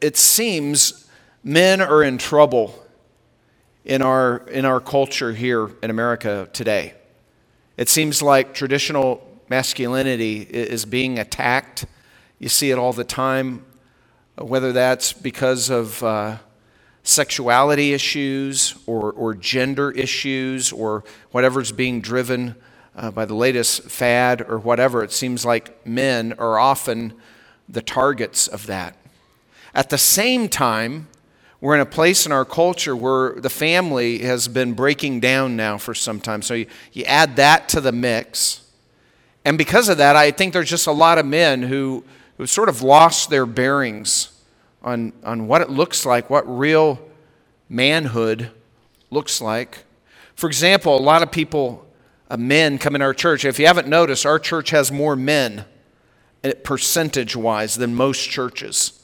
it seems men are in trouble in our, in our culture here in America today. It seems like traditional masculinity is being attacked. You see it all the time, whether that's because of uh, sexuality issues or, or gender issues or whatever's being driven uh, by the latest fad or whatever. It seems like men are often the targets of that. At the same time, we're in a place in our culture where the family has been breaking down now for some time. So you, you add that to the mix. And because of that, I think there's just a lot of men who, who sort of lost their bearings on, on what it looks like, what real manhood looks like. For example, a lot of people, uh, men, come in our church. If you haven't noticed, our church has more men uh, percentage wise than most churches.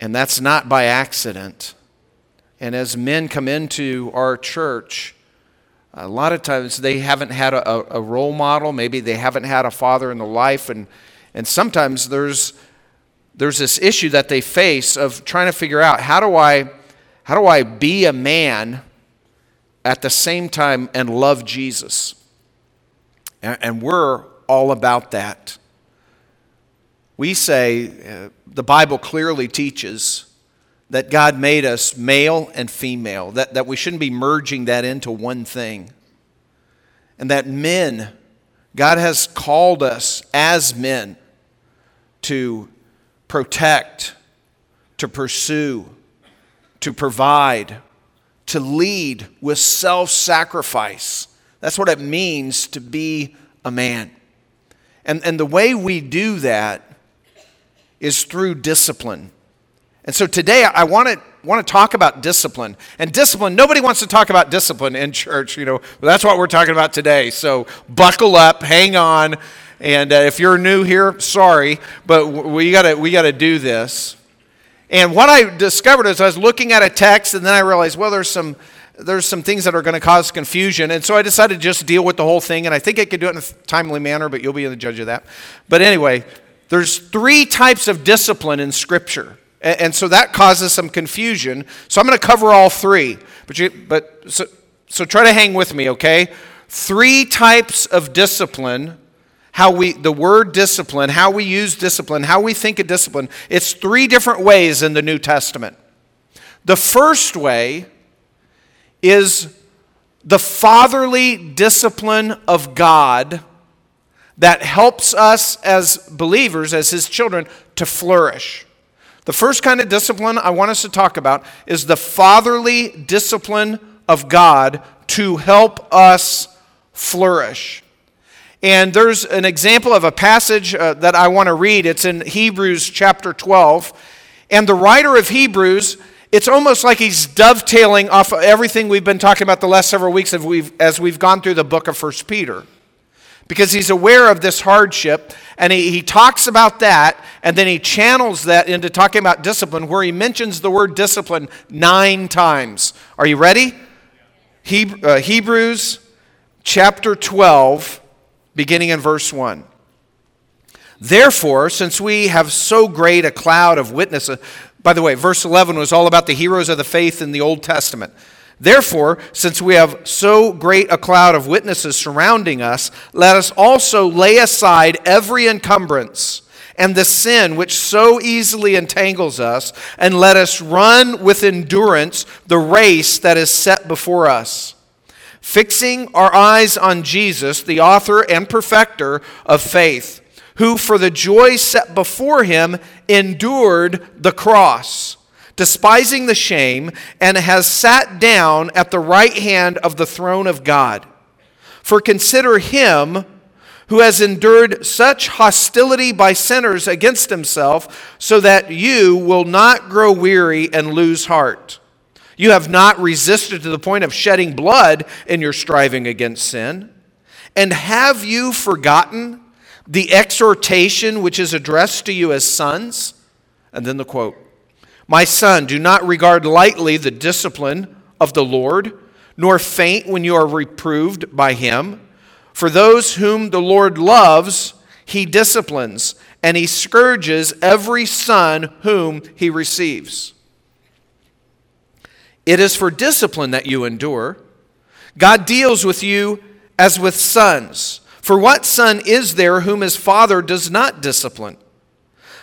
And that's not by accident. And as men come into our church, a lot of times they haven't had a, a, role model. Maybe they haven't had a father in the life. And, and sometimes there's, there's this issue that they face of trying to figure out how do I, how do I be a man at the same time and love Jesus? And, and we're all about that. We say, uh, the Bible clearly teaches that God made us male and female, that, that we shouldn't be merging that into one thing. And that men, God has called us as men to protect, to pursue, to provide, to lead with self sacrifice. That's what it means to be a man. And, and the way we do that is through discipline. And so today I want to want to talk about discipline. And discipline, nobody wants to talk about discipline in church, you know. But that's what we're talking about today. So buckle up, hang on. And uh, if you're new here, sorry, but we got to we got to do this. And what I discovered is I was looking at a text and then I realized, well, there's some there's some things that are going to cause confusion. And so I decided to just deal with the whole thing. And I think I could do it in a timely manner, but you'll be the judge of that. But anyway, there's three types of discipline in Scripture. And, so that causes some confusion. So I'm going to cover all three. But, you, but so, so try to hang with me, okay? Three types of discipline. How we, the word discipline, how we use discipline, how we think of discipline. It's three different ways in the New Testament. The first way is the fatherly discipline of God that helps us as believers, as His children, to flourish. The first kind of discipline I want us to talk about is the fatherly discipline of God to help us flourish. And there's an example of a passage uh, that I want to read. It's in Hebrews chapter 12. And the writer of Hebrews, it's almost like he's dovetailing off of everything we've been talking about the last several weeks as we've, as we've gone through the book of First Peter because he's aware of this hardship and he, he talks about that and then he channels that into talking about discipline where he mentions the word discipline nine times. Are you ready? He, uh, Hebrews chapter 12, beginning in verse 1. Therefore, since we have so great a cloud of witnesses, by the way, verse 11 was all about the heroes of the faith in the Old Testament. Therefore, since we have so great a cloud of witnesses surrounding us, let us also lay aside every encumbrance and the sin which so easily entangles us, and let us run with endurance the race that is set before us. Fixing our eyes on Jesus, the author and perfecter of faith, who for the joy set before him endured the cross despising the shame, and has sat down at the right hand of the throne of God. For consider him who has endured such hostility by sinners against himself, so that you will not grow weary and lose heart. You have not resisted to the point of shedding blood in your striving against sin. And have you forgotten the exhortation which is addressed to you as sons? And then the quote my son, do not regard lightly the discipline of the Lord, nor faint when you are reproved by him. For those whom the Lord loves, he disciplines and he scourges every son whom he receives. It is for discipline that you endure. God deals with you as with sons. For what son is there whom his father does not discipline?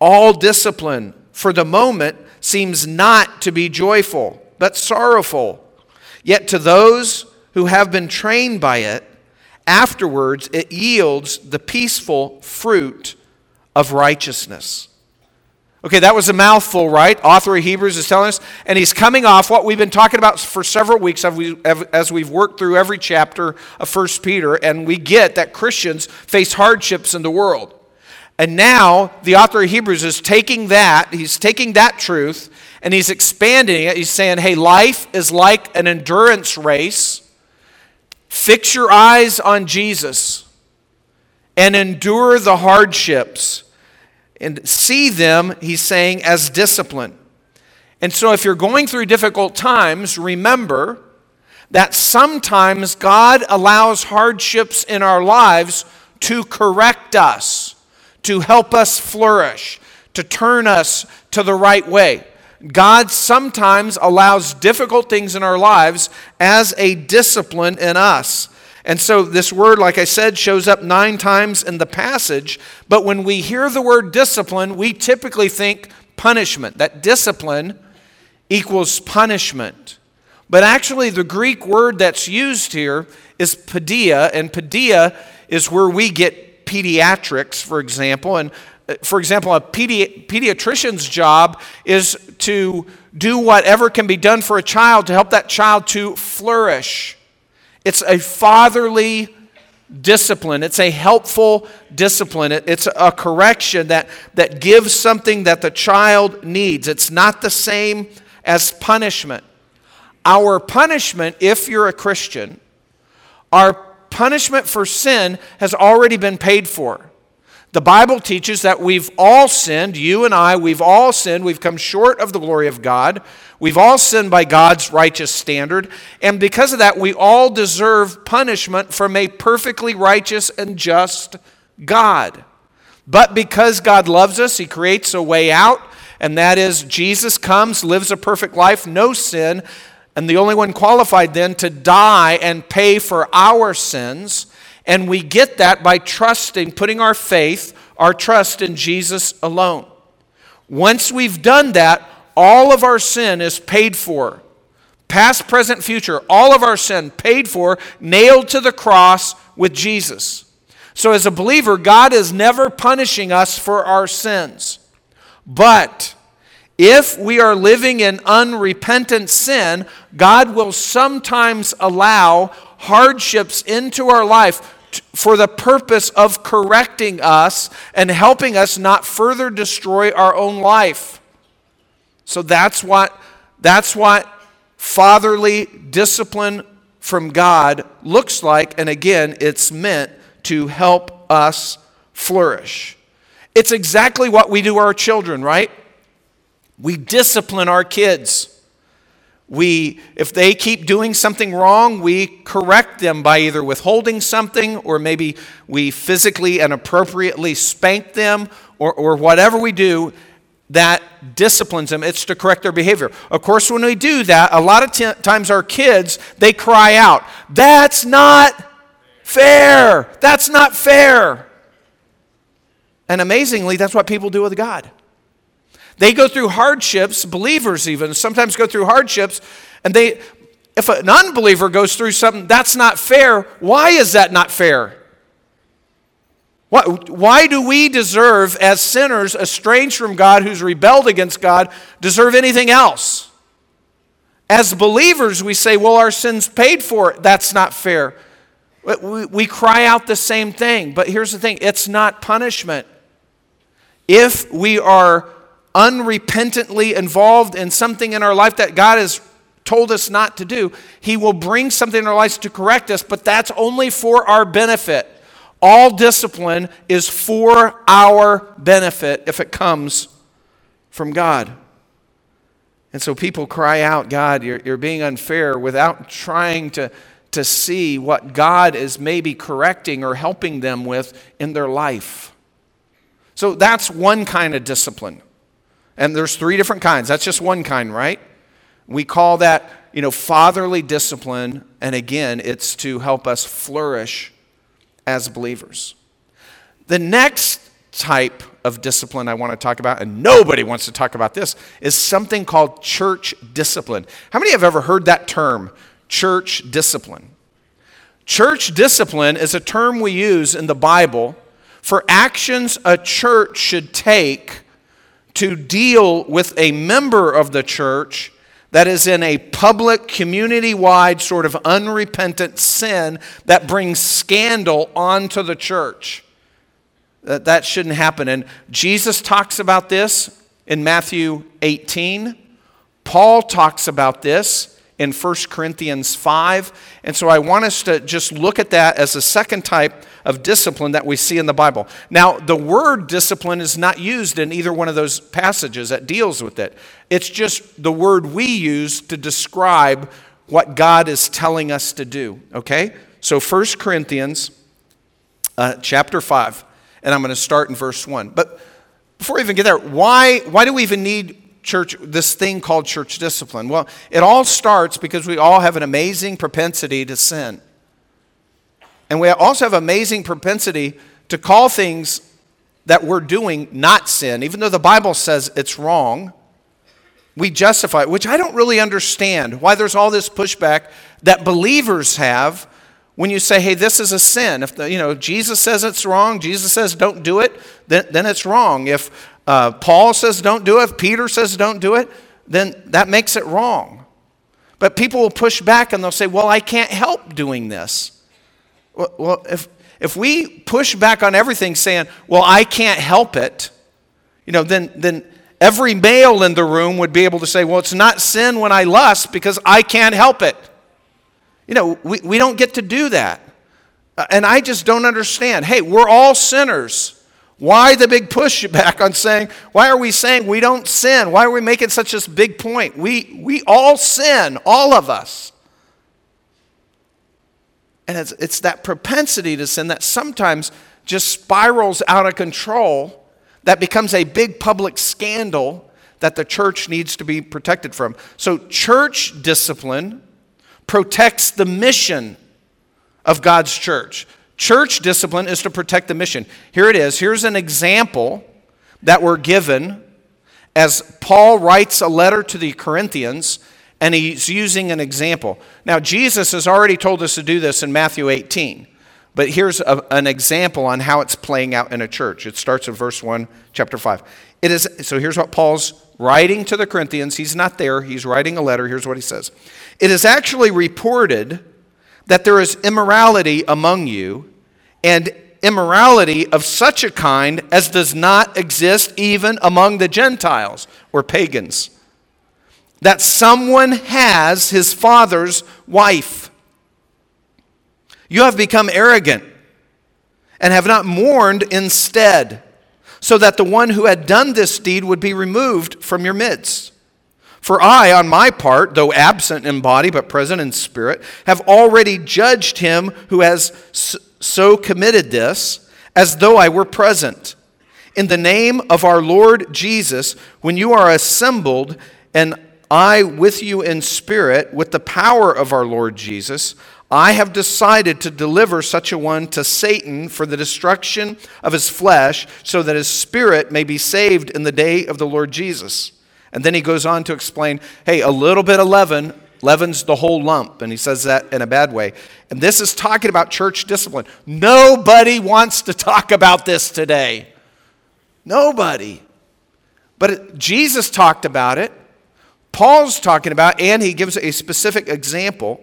All discipline for the moment seems not to be joyful, but sorrowful. Yet to those who have been trained by it, afterwards it yields the peaceful fruit of righteousness. Okay, that was a mouthful, right? Author of Hebrews is telling us, and he's coming off what we've been talking about for several weeks as we've worked through every chapter of First Peter, and we get that Christians face hardships in the world. And now the author of Hebrews is taking that, he's taking that truth, and he's expanding it. He's saying, hey, life is like an endurance race Fix your eyes on Jesus and endure the hardships and see them, he's saying, as discipline. And so, if you're going through difficult times, remember that sometimes God allows hardships in our lives to correct us, to help us flourish, to turn us to the right way. God sometimes allows difficult things in our lives as a discipline in us. And so this word, like I said, shows up nine times in the passage. But when we hear the word discipline, we typically think punishment. That discipline equals punishment. But actually, the Greek word that's used here is paideia, and paideia is where we get pediatrics, for example. And uh, for example, a pedi- pediatrician's job is to do whatever can be done for a child to help that child to flourish. It's a fatherly discipline, it's a helpful discipline, it's a correction that, that gives something that the child needs. It's not the same as punishment. Our punishment, if you're a Christian, our punishment for sin has already been paid for. The Bible teaches that we've all sinned, you and I, we've all sinned. We've come short of the glory of God. We've all sinned by God's righteous standard. And because of that, we all deserve punishment from a perfectly righteous and just God. But because God loves us, He creates a way out, and that is Jesus comes, lives a perfect life, no sin, and the only one qualified then to die and pay for our sins. And we get that by trusting, putting our faith, our trust in Jesus alone. Once we've done that, all of our sin is paid for. Past, present, future, all of our sin paid for, nailed to the cross with Jesus. So, as a believer, God is never punishing us for our sins. But if we are living in unrepentant sin, God will sometimes allow hardships into our life for the purpose of correcting us and helping us not further destroy our own life. So that's what that's what fatherly discipline from God looks like and again it's meant to help us flourish. It's exactly what we do our children, right? We discipline our kids. We, if they keep doing something wrong, we correct them by either withholding something or maybe we physically and appropriately spank them or, or whatever we do that disciplines them. It's to correct their behavior. Of course, when we do that, a lot of t- times our kids, they cry out, That's not fair! That's not fair! And amazingly, that's what people do with God. They go through hardships, believers even sometimes go through hardships, and they, if an unbeliever goes through something that's not fair, why is that not fair? Why, do we deserve, as sinners, estranged from God, who's rebelled against God, deserve anything else? As believers, we say, well, our sin's paid for. It. That's not fair. We cry out the same thing, but here's the thing it's not punishment. If we are unrepentantly involved in something in our life that God has told us not to do, He will bring something in our lives to correct us, but that's only for our benefit. All discipline is for our benefit if it comes from God. And so people cry out, God, you're, you're being unfair without trying to, to see what God is maybe correcting or helping them with in their life. So that's one kind of discipline. And there's three different kinds. That's just one kind, right? We call that, you know, fatherly discipline. And again, it's to help us flourish as believers. The next type of discipline I want to talk about, and nobody wants to talk about this, is something called church discipline. How many have ever heard that term, church discipline? Church discipline is a term we use in the Bible for actions a church should take to deal with a member of the church that is in a public, community wide sort of unrepentant sin that brings scandal onto the church. That, that shouldn't happen. And Jesus talks about this in Matthew 18. Paul talks about this in 1 Corinthians 5. And so I want us to just look at that as a second type of discipline that we see in the Bible. Now, the word discipline is not used in either one of those passages that deals with it. It's just the word we use to describe what God is telling us to do, okay? So 1 Corinthians uh, chapter 5, and I'm going to start in verse 1. But before we even get there, why, why do we even need church this thing called church discipline? Well, it all starts because we all have an amazing propensity to sin. And we also have amazing propensity to call things that we're doing not sin, even though the Bible says it's wrong. We justify it, which I don't really understand why there's all this pushback that believers have when you say, hey, this is a sin. If the, you know, Jesus says it's wrong, Jesus says don't do it, then, then it's wrong. If uh, Paul says don't do it, Peter says don't do it, then that makes it wrong. But people will push back and they'll say, well, I can't help doing this. Well, if, if we push back on everything saying, well, I can't help it, you know, then, then every male in the room would be able to say, well, it's not sin when I lust because I can't help it. You know, we, we don't get to do that. Uh, and I just don't understand. Hey, we're all sinners. Why the big pushback on saying, why are we saying we don't sin? Why are we making such a big point? We, we all sin, all of us. And it's, it's that propensity to sin that sometimes just spirals out of control that becomes a big public scandal that the church needs to be protected from. So, church discipline protects the mission of God's church. Church discipline is to protect the mission. Here it is. Here's an example that we're given as Paul writes a letter to the Corinthians and he's using an example. Now, Jesus has already told us to do this in Matthew 18, but here's a, an example on how it's playing out in a church. It starts in verse 1, chapter 5. It is, so here's what Paul's writing to the Corinthians. He's not there, he's writing a letter. Here's what he says It is actually reported that there is immorality among you, and immorality of such a kind as does not exist even among the Gentiles or pagans that someone has his father's wife. You have become arrogant and have not mourned instead, so that the one who had done this deed would be removed from your midst. For I, on my part, though absent in body but present in spirit, have already judged him who has so committed this, as though I were present. In the name of our Lord Jesus, when you are assembled, and I, with you in spirit, with the power of our Lord Jesus, I have decided to deliver such a one to Satan for the destruction of his flesh, so that his spirit may be saved in the day of the Lord Jesus. And then he goes on to explain hey, a little bit of leaven leavens the whole lump. And he says that in a bad way. And this is talking about church discipline. Nobody wants to talk about this today. Nobody. But Jesus talked about it. Paul's talking about, and he gives a specific example.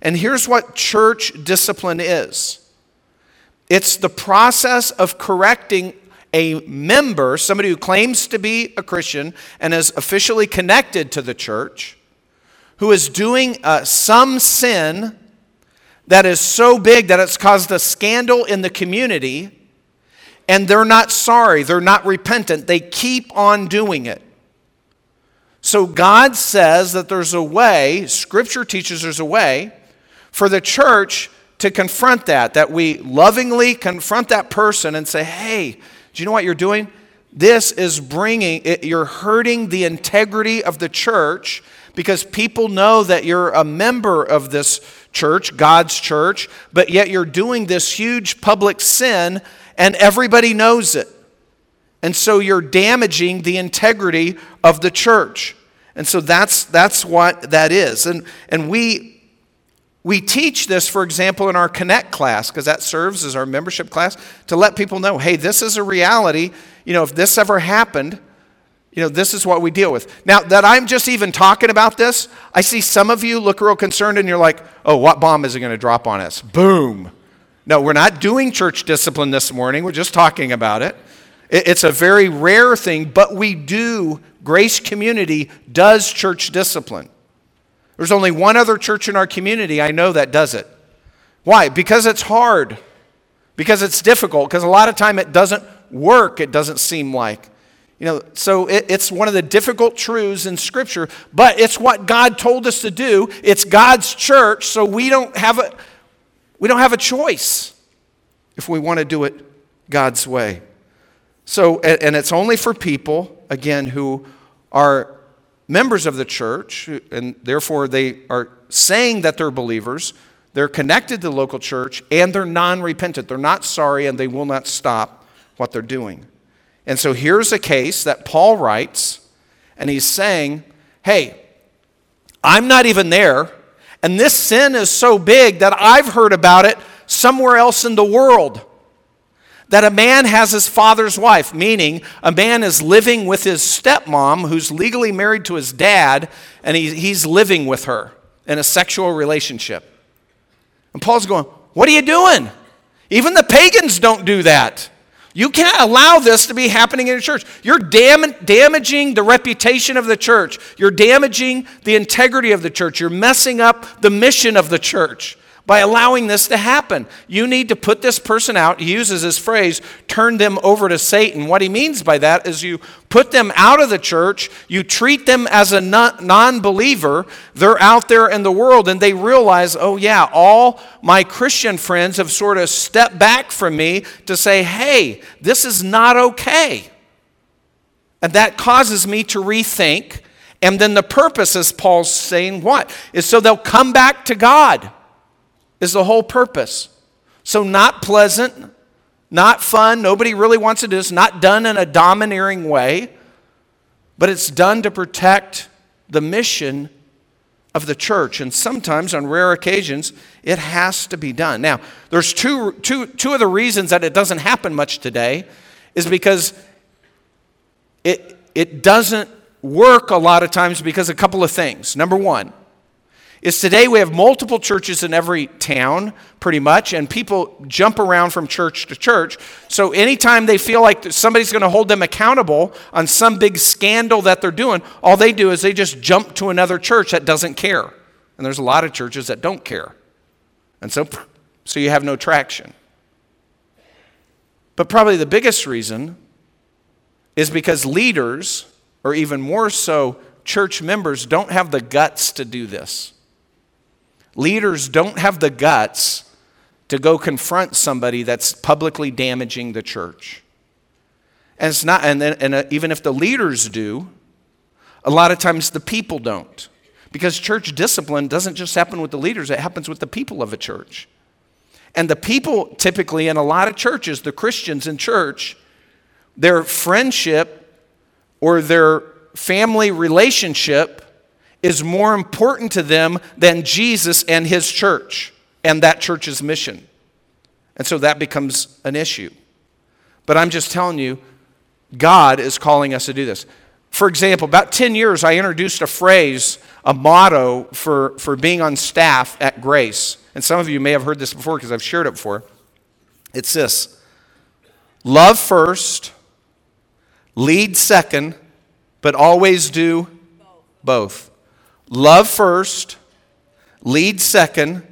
And here's what church discipline is it's the process of correcting a member, somebody who claims to be a Christian and is officially connected to the church, who is doing uh, some sin that is so big that it's caused a scandal in the community, and they're not sorry, they're not repentant, they keep on doing it. So God says that there's a way, Scripture teaches there's a way for the church to confront that, that we lovingly confront that person and say, hey, do you know what you're doing? This is bringing, you're hurting the integrity of the church because people know that you're a member of this church, God's church, but yet you're doing this huge public sin and everybody knows it. And so you're damaging the integrity of the church. And so that's, that's what that is. And, and we, we teach this, for example, in our Connect class, because that serves as our membership class, to let people know hey, this is a reality. You know, if this ever happened, you know, this is what we deal with. Now, that I'm just even talking about this, I see some of you look real concerned and you're like, oh, what bomb is it going to drop on us? Boom. No, we're not doing church discipline this morning. We're just talking about it. It's a very rare thing, but we do, Grace Community does church discipline. There's only one other church in our community I know that does it. Why? Because it's hard. Because it's difficult. Because a lot of time it doesn't work, it doesn't seem like. You know, so it, it's one of the difficult truths in Scripture, but it's what God told us to do. It's God's church, so we don't have a, we don't have a choice if we want to do it God's way. So, and, and it's only for people, again, who are members of the church, and therefore they are saying that they're believers, they're connected to the local church, and they're non repentant. They're not sorry, and they will not stop what they're doing. And so here's a case that Paul writes, and he's saying, Hey, I'm not even there, and this sin is so big that I've heard about it somewhere else in the world that a man has his father's wife, meaning a man is living with his stepmom who's legally married to his dad, and he, he's living with her in a sexual relationship. And Paul's going, What are you doing? Even the pagans don't do that. You can't allow this to be happening in a church. You're dam- damaging the reputation of the church. You're damaging the integrity of the church. You're messing up the mission of the church by allowing this to happen. You need to put this person out. He uses this phrase, turn them over to Satan. What he means by that is you put them out of the church, you treat them as a non believer. They're out there in the world and they realize, oh, yeah, all my Christian friends have sort of stepped back from me to say, hey, this is not okay. And that causes me to rethink. And then the purpose, as Paul's saying, what? Is so they'll come back to God is the whole purpose. So, not pleasant, not fun. Nobody really wants to do this. Not done in a domineering way, but it's done to protect the mission of the church. And sometimes, on rare occasions, it has to be done. Now, there's two, two, two of the reasons that it doesn't happen much today is because it, it doesn't work a lot of times because a couple of things. Number one, is today we have multiple churches in every town, pretty much, and people jump around from church to church. So anytime they feel like somebody's going to hold them accountable on some big scandal that they're doing, all they do is they just jump to another church that doesn't care. And there's a lot of churches that don't care. And so, so you have no traction. But probably the biggest reason is because leaders, or even more so, church members, don't have the guts to do this. Leaders don't have the guts to go confront somebody that's publicly damaging the church. And, it's not, and, then, and uh, even if the leaders do, a lot of times the people don't. Because church discipline doesn't just happen with the leaders, it happens with the people of a church. And the people, typically in a lot of churches, the Christians in church, their friendship or their family relationship is more important to them than Jesus and his church and that church's mission. And so that becomes an issue. But I'm just telling you, God is calling us to do this. For example, about 10 years, I introduced a phrase, a motto for, for being on staff at Grace. And some of you may have heard this before because I've shared it before. It's this love first, lead second, but always do both. Love first, lead second,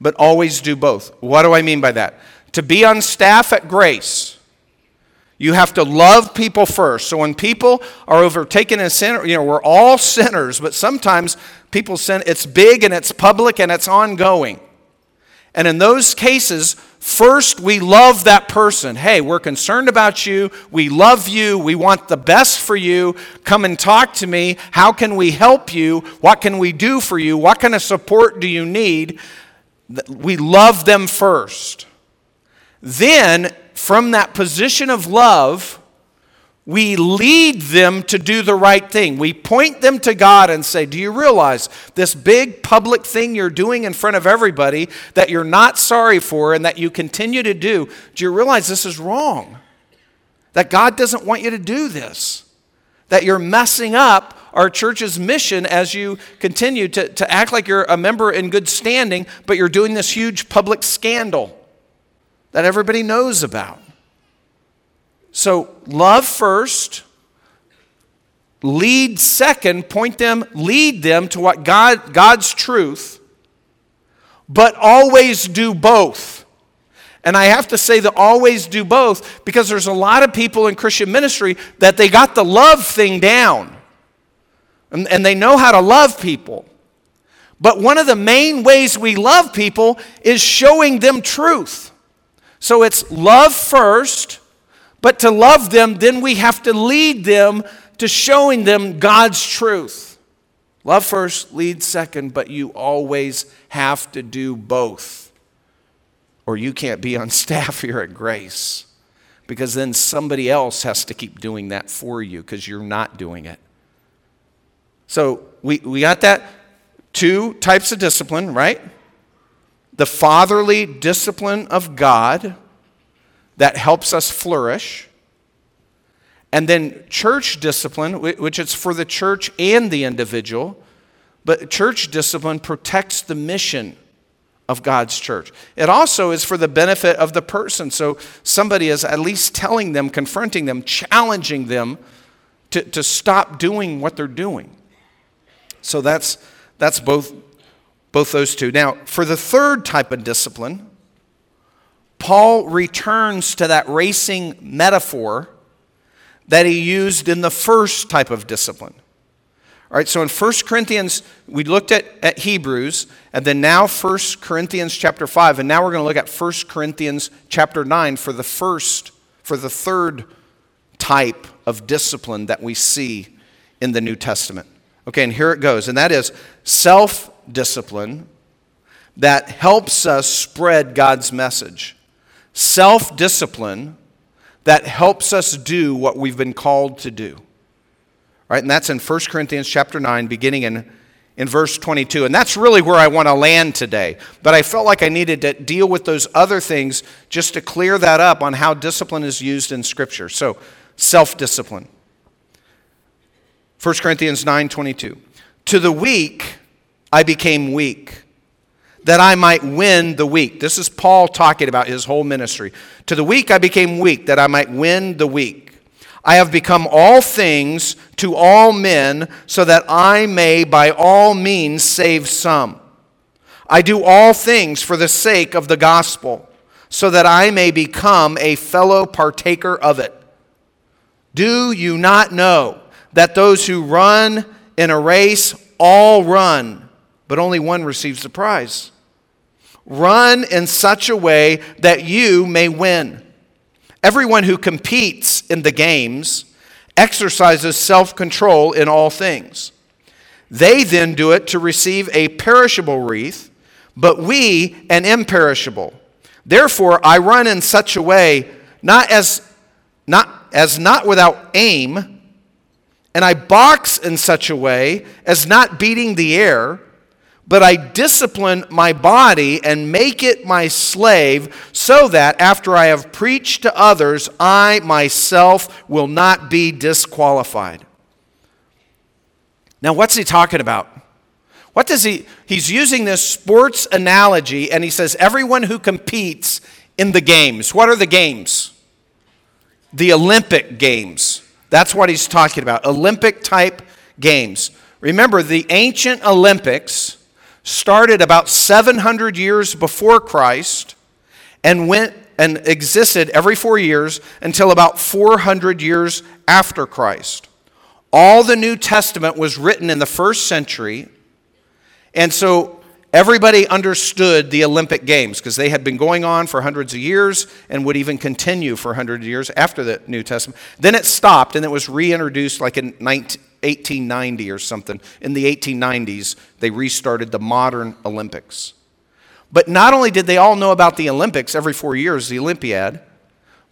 but always do both. What do I mean by that? To be on staff at Grace, you have to love people first. So when people are overtaken in sin, you know, we're all sinners, but sometimes people sin, it's big and it's public and it's ongoing. And in those cases, first we love that person. Hey, we're concerned about you. We love you. We want the best for you. Come and talk to me. How can we help you? What can we do for you? What kind of support do you need? We love them first. Then, from that position of love, we lead them to do the right thing. We point them to God and say, Do you realize this big public thing you're doing in front of everybody that you're not sorry for and that you continue to do? Do you realize this is wrong? That God doesn't want you to do this? That you're messing up our church's mission as you continue to, to act like you're a member in good standing, but you're doing this huge public scandal that everybody knows about. So, love first, lead second, point them, lead them to what God, God's truth, but always do both. And I have to say that always do both because there's a lot of people in Christian ministry that they got the love thing down and, and they know how to love people. But one of the main ways we love people is showing them truth. So it's love first but to love them, then we have to lead them to showing them God's truth. Love first, lead second, but you always have to do both. Or you can't be on staff here at Grace because then somebody else has to keep doing that for you because you're not doing it. So we, we got that two types of discipline, right? The fatherly discipline of God that helps us flourish. And then church discipline, which is for the church and the individual, but church discipline protects the mission of God's church. It also is for the benefit of the person. So somebody is at least telling them, confronting them, challenging them to, to stop doing what they're doing. So that's, that's both, both those two. Now, for the third type of discipline, Paul returns to that racing metaphor that he used in the first type of discipline. All right, so in 1 Corinthians, we looked at, at Hebrews, and then now 1 Corinthians chapter 5, and now we're going to look at 1 Corinthians chapter 9 for the first, for the third type of discipline that we see in the New Testament. Okay, and here it goes, and that is self discipline that helps us spread God's message self discipline that helps us do what we've been called to do. Right? And that's in 1 Corinthians chapter 9, beginning in, in verse 22. And that's really where I want to land today. But I felt like I needed to deal with those other things just to clear that up on how discipline is used in Scripture. So, self discipline. 1 Corinthians 9 22. To the weak I became weak that I might win the weak. This is Paul talking about his whole ministry. To the weak I became weak, that I might win the weak. I have become all things to all men, so that I may by all means save some. I do all things for the sake of the gospel, so that I may become a fellow partaker of it. Do you not know that those who run in a race all run, but only one receives the prize? Run in such a way that you may win. Everyone who competes in the games exercises self control in all things. They then do it to receive a perishable wreath, but we an imperishable. Therefore, I run in such a way, not as not as not without aim, and I box in such a way as not beating the air but I discipline my body and make it my slave, so that after I have preached to others, I myself will not be disqualified. Now, what's he talking about? What does he, he's using this sports analogy, and he says, everyone who competes in the games. What are the games? The Olympic Games. That's what he's talking about Olympic type games. Remember, the ancient Olympics started about 700 years before Christ and went and existed every four years until about 400 years after Christ. All the New Testament was written in the first century, and so everybody understood the Olympic Games because they had been going on for hundreds of years and would even continue for 100 years after the New Testament. Then it stopped and it was reintroduced like in 19, 1890 or something. In the 1890s, they restarted the modern Olympics. But not only did they all know about the Olympics every four years, the Olympiad,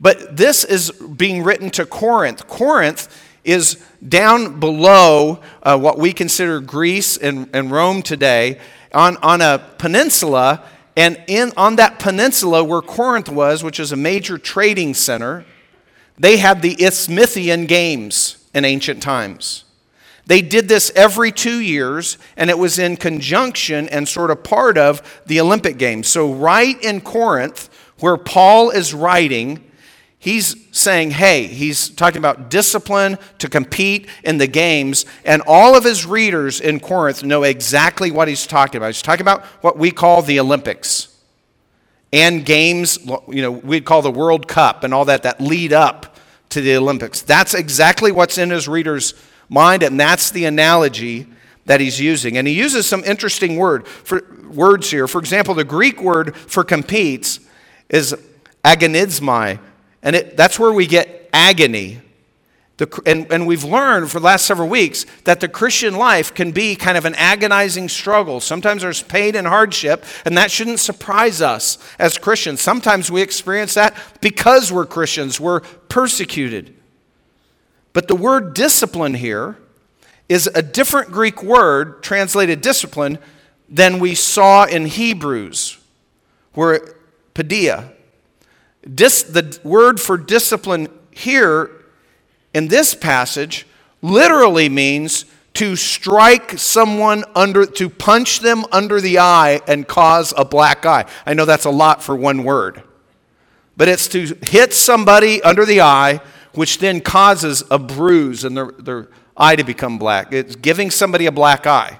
but this is being written to Corinth. Corinth is down below uh, what we consider Greece and, and Rome today on, on a peninsula. And in, on that peninsula where Corinth was, which is a major trading center, they had the Isthmian Games in ancient times. They did this every two years, and it was in conjunction and sort of part of the Olympic Games. So, right in Corinth, where Paul is writing, he's saying, hey, he's talking about discipline to compete in the games, and all of his readers in Corinth know exactly what he's talking about. He's talking about what we call the Olympics and games, you know, we'd call the World Cup and all that that lead up to the Olympics. That's exactly what's in his readers' mind, and that's the analogy that he's using. And he uses some interesting word for, words here. For example, the Greek word for competes is agonizomai, and it, that's where we get agony. The, and, and we've learned for the last several weeks that the Christian life can be kind of an agonizing struggle. Sometimes there's pain and hardship, and that shouldn't surprise us as Christians. Sometimes we experience that because we're Christians, we're persecuted. But the word discipline here is a different Greek word translated discipline than we saw in Hebrews, where paideia. Dis, the word for discipline here in this passage literally means to strike someone under, to punch them under the eye and cause a black eye. I know that's a lot for one word, but it's to hit somebody under the eye which then causes a bruise and their, their eye to become black. It's giving somebody a black eye.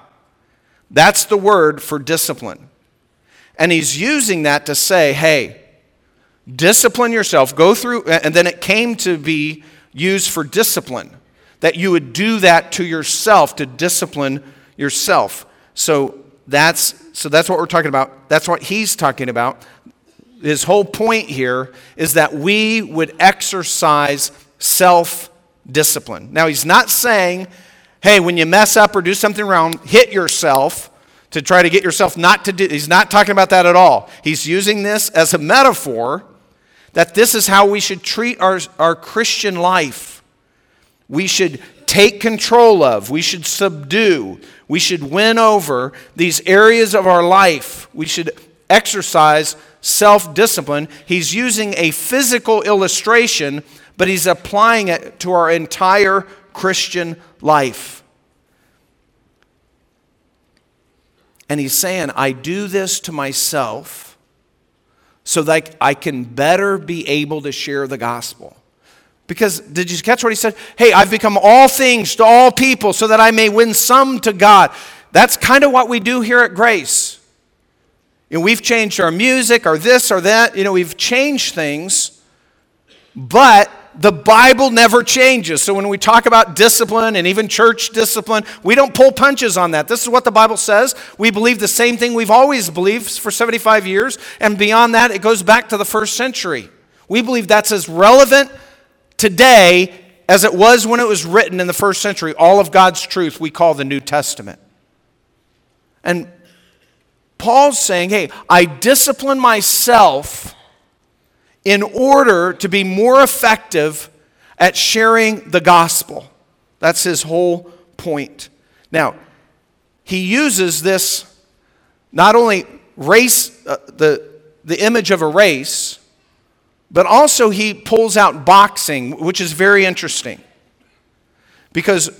That's the word for discipline. And he's using that to say, hey, discipline yourself, go through, and then it came to be used for discipline, that you would do that to yourself, to discipline yourself. So that's, so that's what we're talking about. That's what he's talking about. His whole point here is that we would exercise self discipline. Now, he's not saying, hey, when you mess up or do something wrong, hit yourself to try to get yourself not to do. He's not talking about that at all. He's using this as a metaphor that this is how we should treat our, our Christian life. We should take control of, we should subdue, we should win over these areas of our life. We should exercise self discipline. He's using a physical illustration but he's applying it to our entire Christian life. And he's saying, I do this to myself so that I can better be able to share the gospel. Because did you catch what he said? Hey, I've become all things to all people so that I may win some to God. That's kind of what we do here at Grace. You know, we've changed our music, or this or that. You know, we've changed things, but the Bible never changes. So when we talk about discipline and even church discipline, we don't pull punches on that. This is what the Bible says. We believe the same thing we've always believed for 75 years. And beyond that, it goes back to the first century. We believe that's as relevant today as it was when it was written in the first century. All of God's truth we call the New Testament. And Paul's saying, hey, I discipline myself in order to be more effective at sharing the gospel. That's his whole point. Now, he uses this not only race, uh, the, the image of a race, but also he pulls out boxing, which is very interesting. Because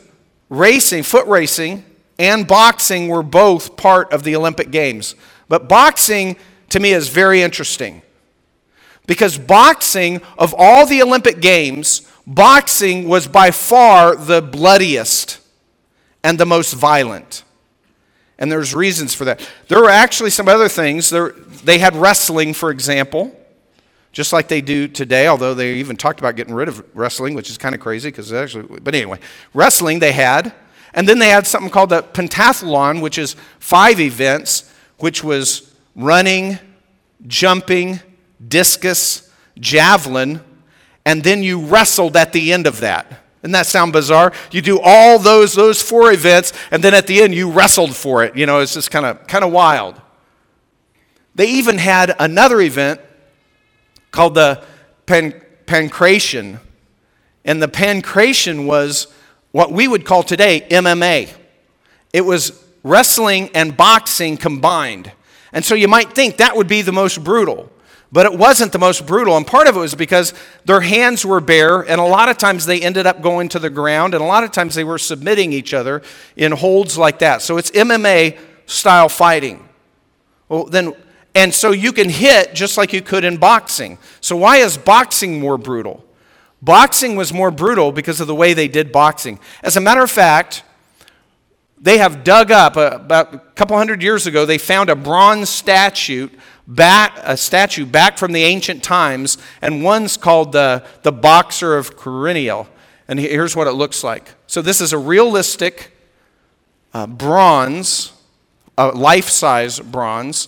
racing, foot racing, and boxing were both part of the Olympic Games. But boxing, to me, is very interesting because boxing, of all the Olympic Games, boxing was by far the bloodiest and the most violent. And there's reasons for that. There were actually some other things. There, they had wrestling, for example, just like they do today, although they even talked about getting rid of wrestling, which is kind of crazy because actually, but anyway, wrestling they had. And then they had something called the pentathlon, which is five events, which was running, jumping, discus, javelin, and then you wrestled at the end of that. Doesn't that sound bizarre? You do all those those four events, and then at the end you wrestled for it. You know, it's just kind of kind of wild. They even had another event called the pan, pancration, and the pancration was what we would call today MMA. It was wrestling and boxing combined, and so you might think that would be the most brutal. But it wasn't the most brutal. And part of it was because their hands were bare, and a lot of times they ended up going to the ground, and a lot of times they were submitting each other in holds like that. So it's MMA style fighting. Well, then, and so you can hit just like you could in boxing. So why is boxing more brutal? Boxing was more brutal because of the way they did boxing. As a matter of fact, they have dug up uh, about a couple hundred years ago, they found a bronze statue back, a statue back from the ancient times, and one's called the, the Boxer of Quirinal. And here's what it looks like. So this is a realistic uh, bronze, a life-size bronze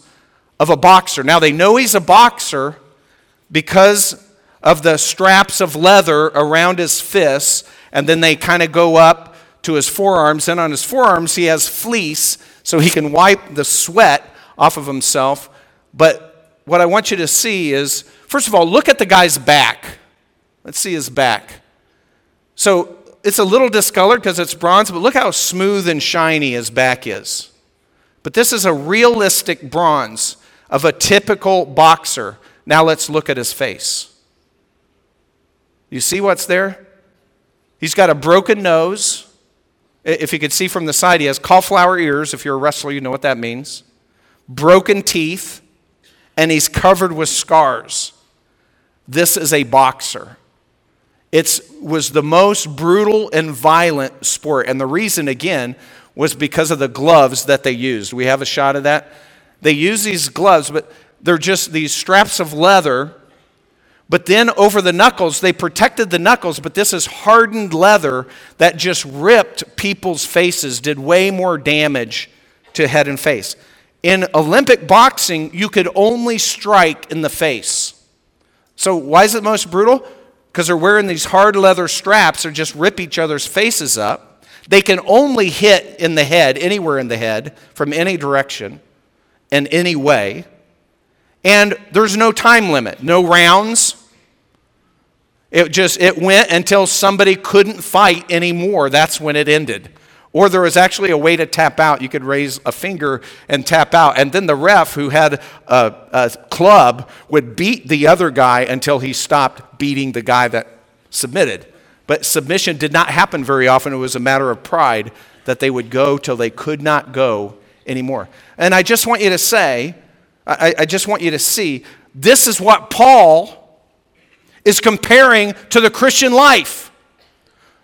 of a boxer. Now they know he's a boxer because of the straps of leather around his fists, and then they kind of go up to his forearms. And on his forearms, he has fleece so he can wipe the sweat off of himself. But what I want you to see is, first of all, look at the guy's back. Let's see his back. So it's a little discolored because it's bronze, but look how smooth and shiny his back is. But this is a realistic bronze of a typical boxer. Now let's look at his face. You see what's there? He's got a broken nose. If you could see from the side, he has cauliflower ears. If you're a wrestler, you know what that means. Broken teeth and he's covered with scars. This is a boxer. It was the most brutal and violent sport. And the reason, again, was because of the gloves that they used. We have a shot of that. They use these gloves, but they're just these straps of leather. But then over the knuckles, they protected the knuckles, but this is hardened leather that just ripped people's faces, did way more damage to head and face. In Olympic boxing, you could only strike in the face. So, why is it most brutal? Because they're wearing these hard leather straps that just rip each other's faces up. They can only hit in the head, anywhere in the head, from any direction, in any way. And there's no time limit, no rounds. It just it went until somebody couldn't fight anymore. That's when it ended. Or there was actually a way to tap out. You could raise a finger and tap out. And then the ref, who had a, a, club, would beat the other guy until he stopped beating the guy that submitted. But submission did not happen very often. It was a matter of pride that they would go till they could not go anymore. And I just want you to say, I, I just want you to see, this is what Paul is comparing to the Christian life.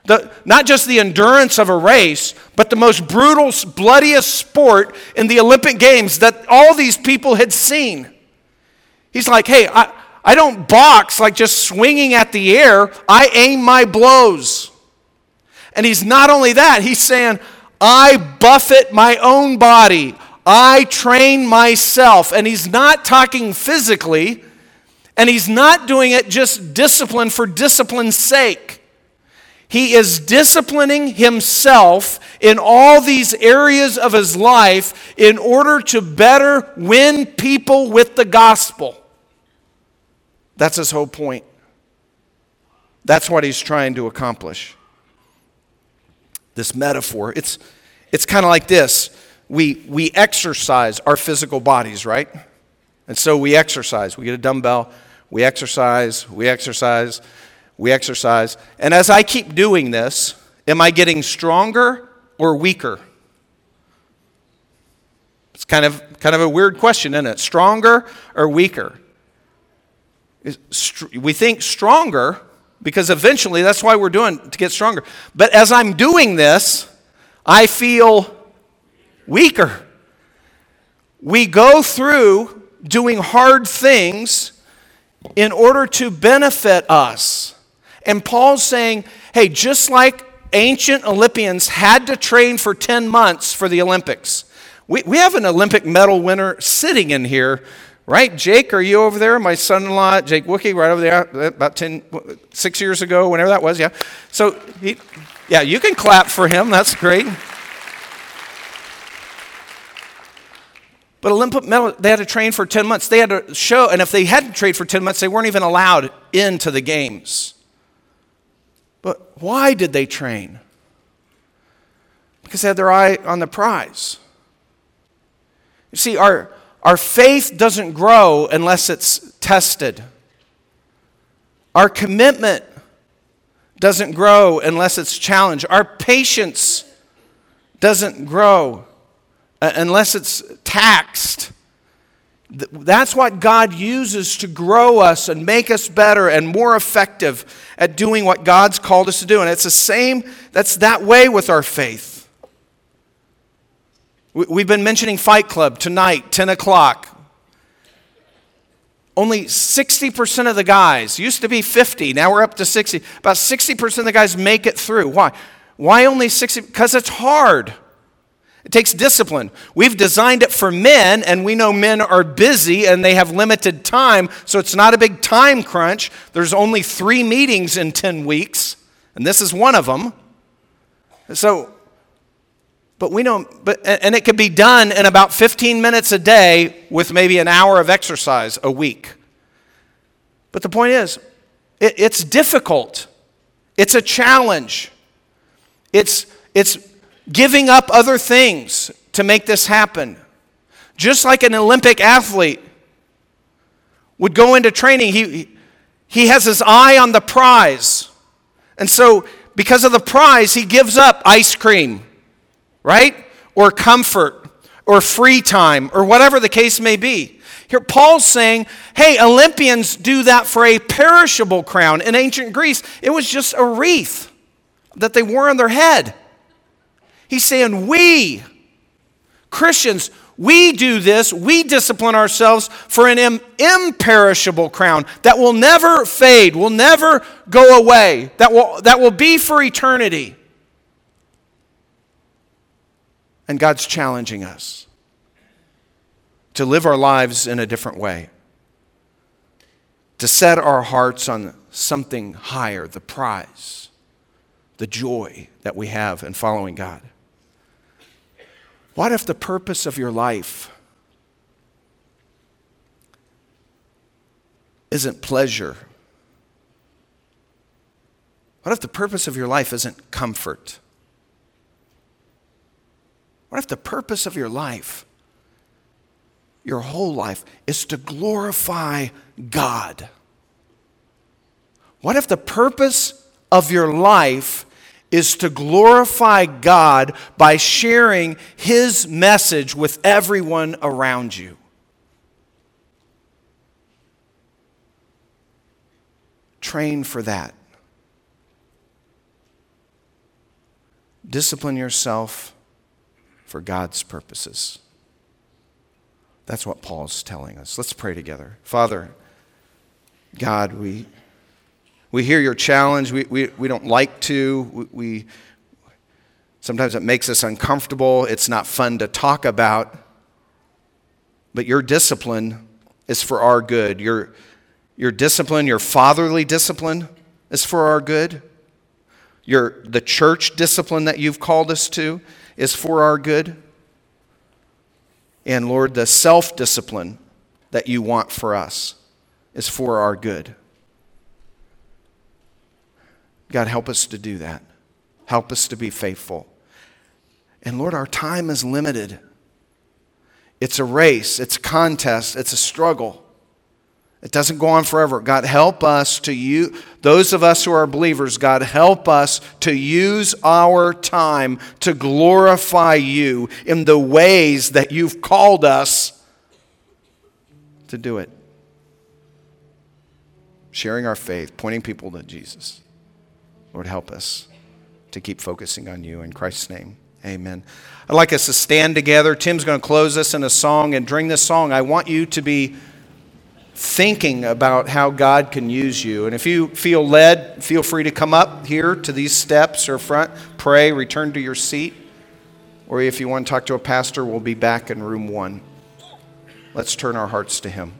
The, not just the endurance of a race, but the most brutal, bloodiest sport in the Olympic Games that all these people had seen. He's like, hey, I, I don't box like just swinging at the air, I aim my blows. And he's not only that, he's saying, I buffet my own body, I train myself. And he's not talking physically, and he's not doing it just discipline for discipline's sake. He is disciplining himself in all these areas of his life in order to better win people with the gospel. That's his whole point. That's what he's trying to accomplish. This metaphor, it's, it's kind of like this. We, we exercise our physical bodies, right? And so we exercise. We get a dumbbell, we exercise, we exercise we exercise. And as I keep doing this, am I getting stronger or weaker? It's kind of, kind of a weird question, isn't it? Stronger or weaker? We think stronger because eventually that's why we're doing to get stronger. But as I'm doing this, I feel weaker. We go through doing hard things in order to benefit us. And Paul's saying, hey, just like ancient Olympians had to train for 10 months for the Olympics, we, we have an Olympic medal winner sitting in here, right? Jake, are you over there? My son in law, Jake Wookie, right over there, uh, about 10, six years ago, whenever that was, yeah. So, he, yeah, you can clap for him. That's great. But Olympic medal, they had to train for 10 months. They had to show, and if they hadn't trained for 10 months, they weren't even allowed into the games. But why did they train? Because they had their eye on the prize. You see, our, our faith doesn't grow unless it's tested. Our commitment doesn't grow unless it's challenged. Our patience doesn't grow uh, unless it's taxed. That's what God uses to grow us and make us better and more effective at doing what God's called us to do. And it's the same, that's that way with our faith. We've been mentioning Fight Club tonight, 10 o'clock. Only 60% of the guys, used to be 50, now we're up to 60. About 60% of the guys make it through. Why? Why only 60? Because it's hard. It takes discipline. We've designed it for men, and we know men are busy and they have limited time, so it's not a big time crunch. There's only three meetings in 10 weeks, and this is one of them. So, but we know, but, and it could be done in about 15 minutes a day with maybe an hour of exercise a week. But the point is, it, it's difficult, it's a challenge. It's, it's giving up other things to make this happen. Just like an Olympic athlete would go into training, he, he has his eye on the prize. And so, because of the prize, he gives up ice cream, right? Or comfort, or free time, or whatever the case may be. Here, Paul's saying, hey, Olympians do that for a perishable crown. In ancient Greece, it was just a wreath that they wore on their head. He's saying, we, Christians, we do this, we discipline ourselves for an Im- imperishable crown that will never fade, will never go away, that will, that will be for eternity. And God's challenging us to live our lives in a different way, to set our hearts on something higher, the prize, the joy that we have in following God. What if the purpose of your life isn't pleasure? What if the purpose of your life isn't comfort? What if the purpose of your life, your whole life, is to glorify God? What if the purpose of your life is to glorify God by sharing His message with everyone around you. Train for that. Discipline yourself for God's purposes. That's what Paul's telling us. Let's pray together. Father, God, we we hear your challenge. We, we, we don't like to. We, we, sometimes it makes us uncomfortable. It's not fun to talk about. But your discipline is for our good. Your, your discipline, your fatherly discipline, is for our good. Your, the church discipline that you've called us to is for our good. And Lord, the self discipline that you want for us is for our good. God, help us to do that. Help us to be faithful. And Lord, our time is limited. It's a race, it's a contest, it's a struggle. It doesn't go on forever. God, help us to you, those of us who are believers, God, help us to use our time to glorify you in the ways that you've called us to do it. sharing our faith, pointing people to Jesus. Lord, help us to keep focusing on you. In Christ's name, amen. I'd like us to stand together. Tim's going to close us in a song. And during this song, I want you to be thinking about how God can use you. And if you feel led, feel free to come up here to these steps or front, pray, return to your seat. Or if you want to talk to a pastor, we'll be back in room one. Let's turn our hearts to Him.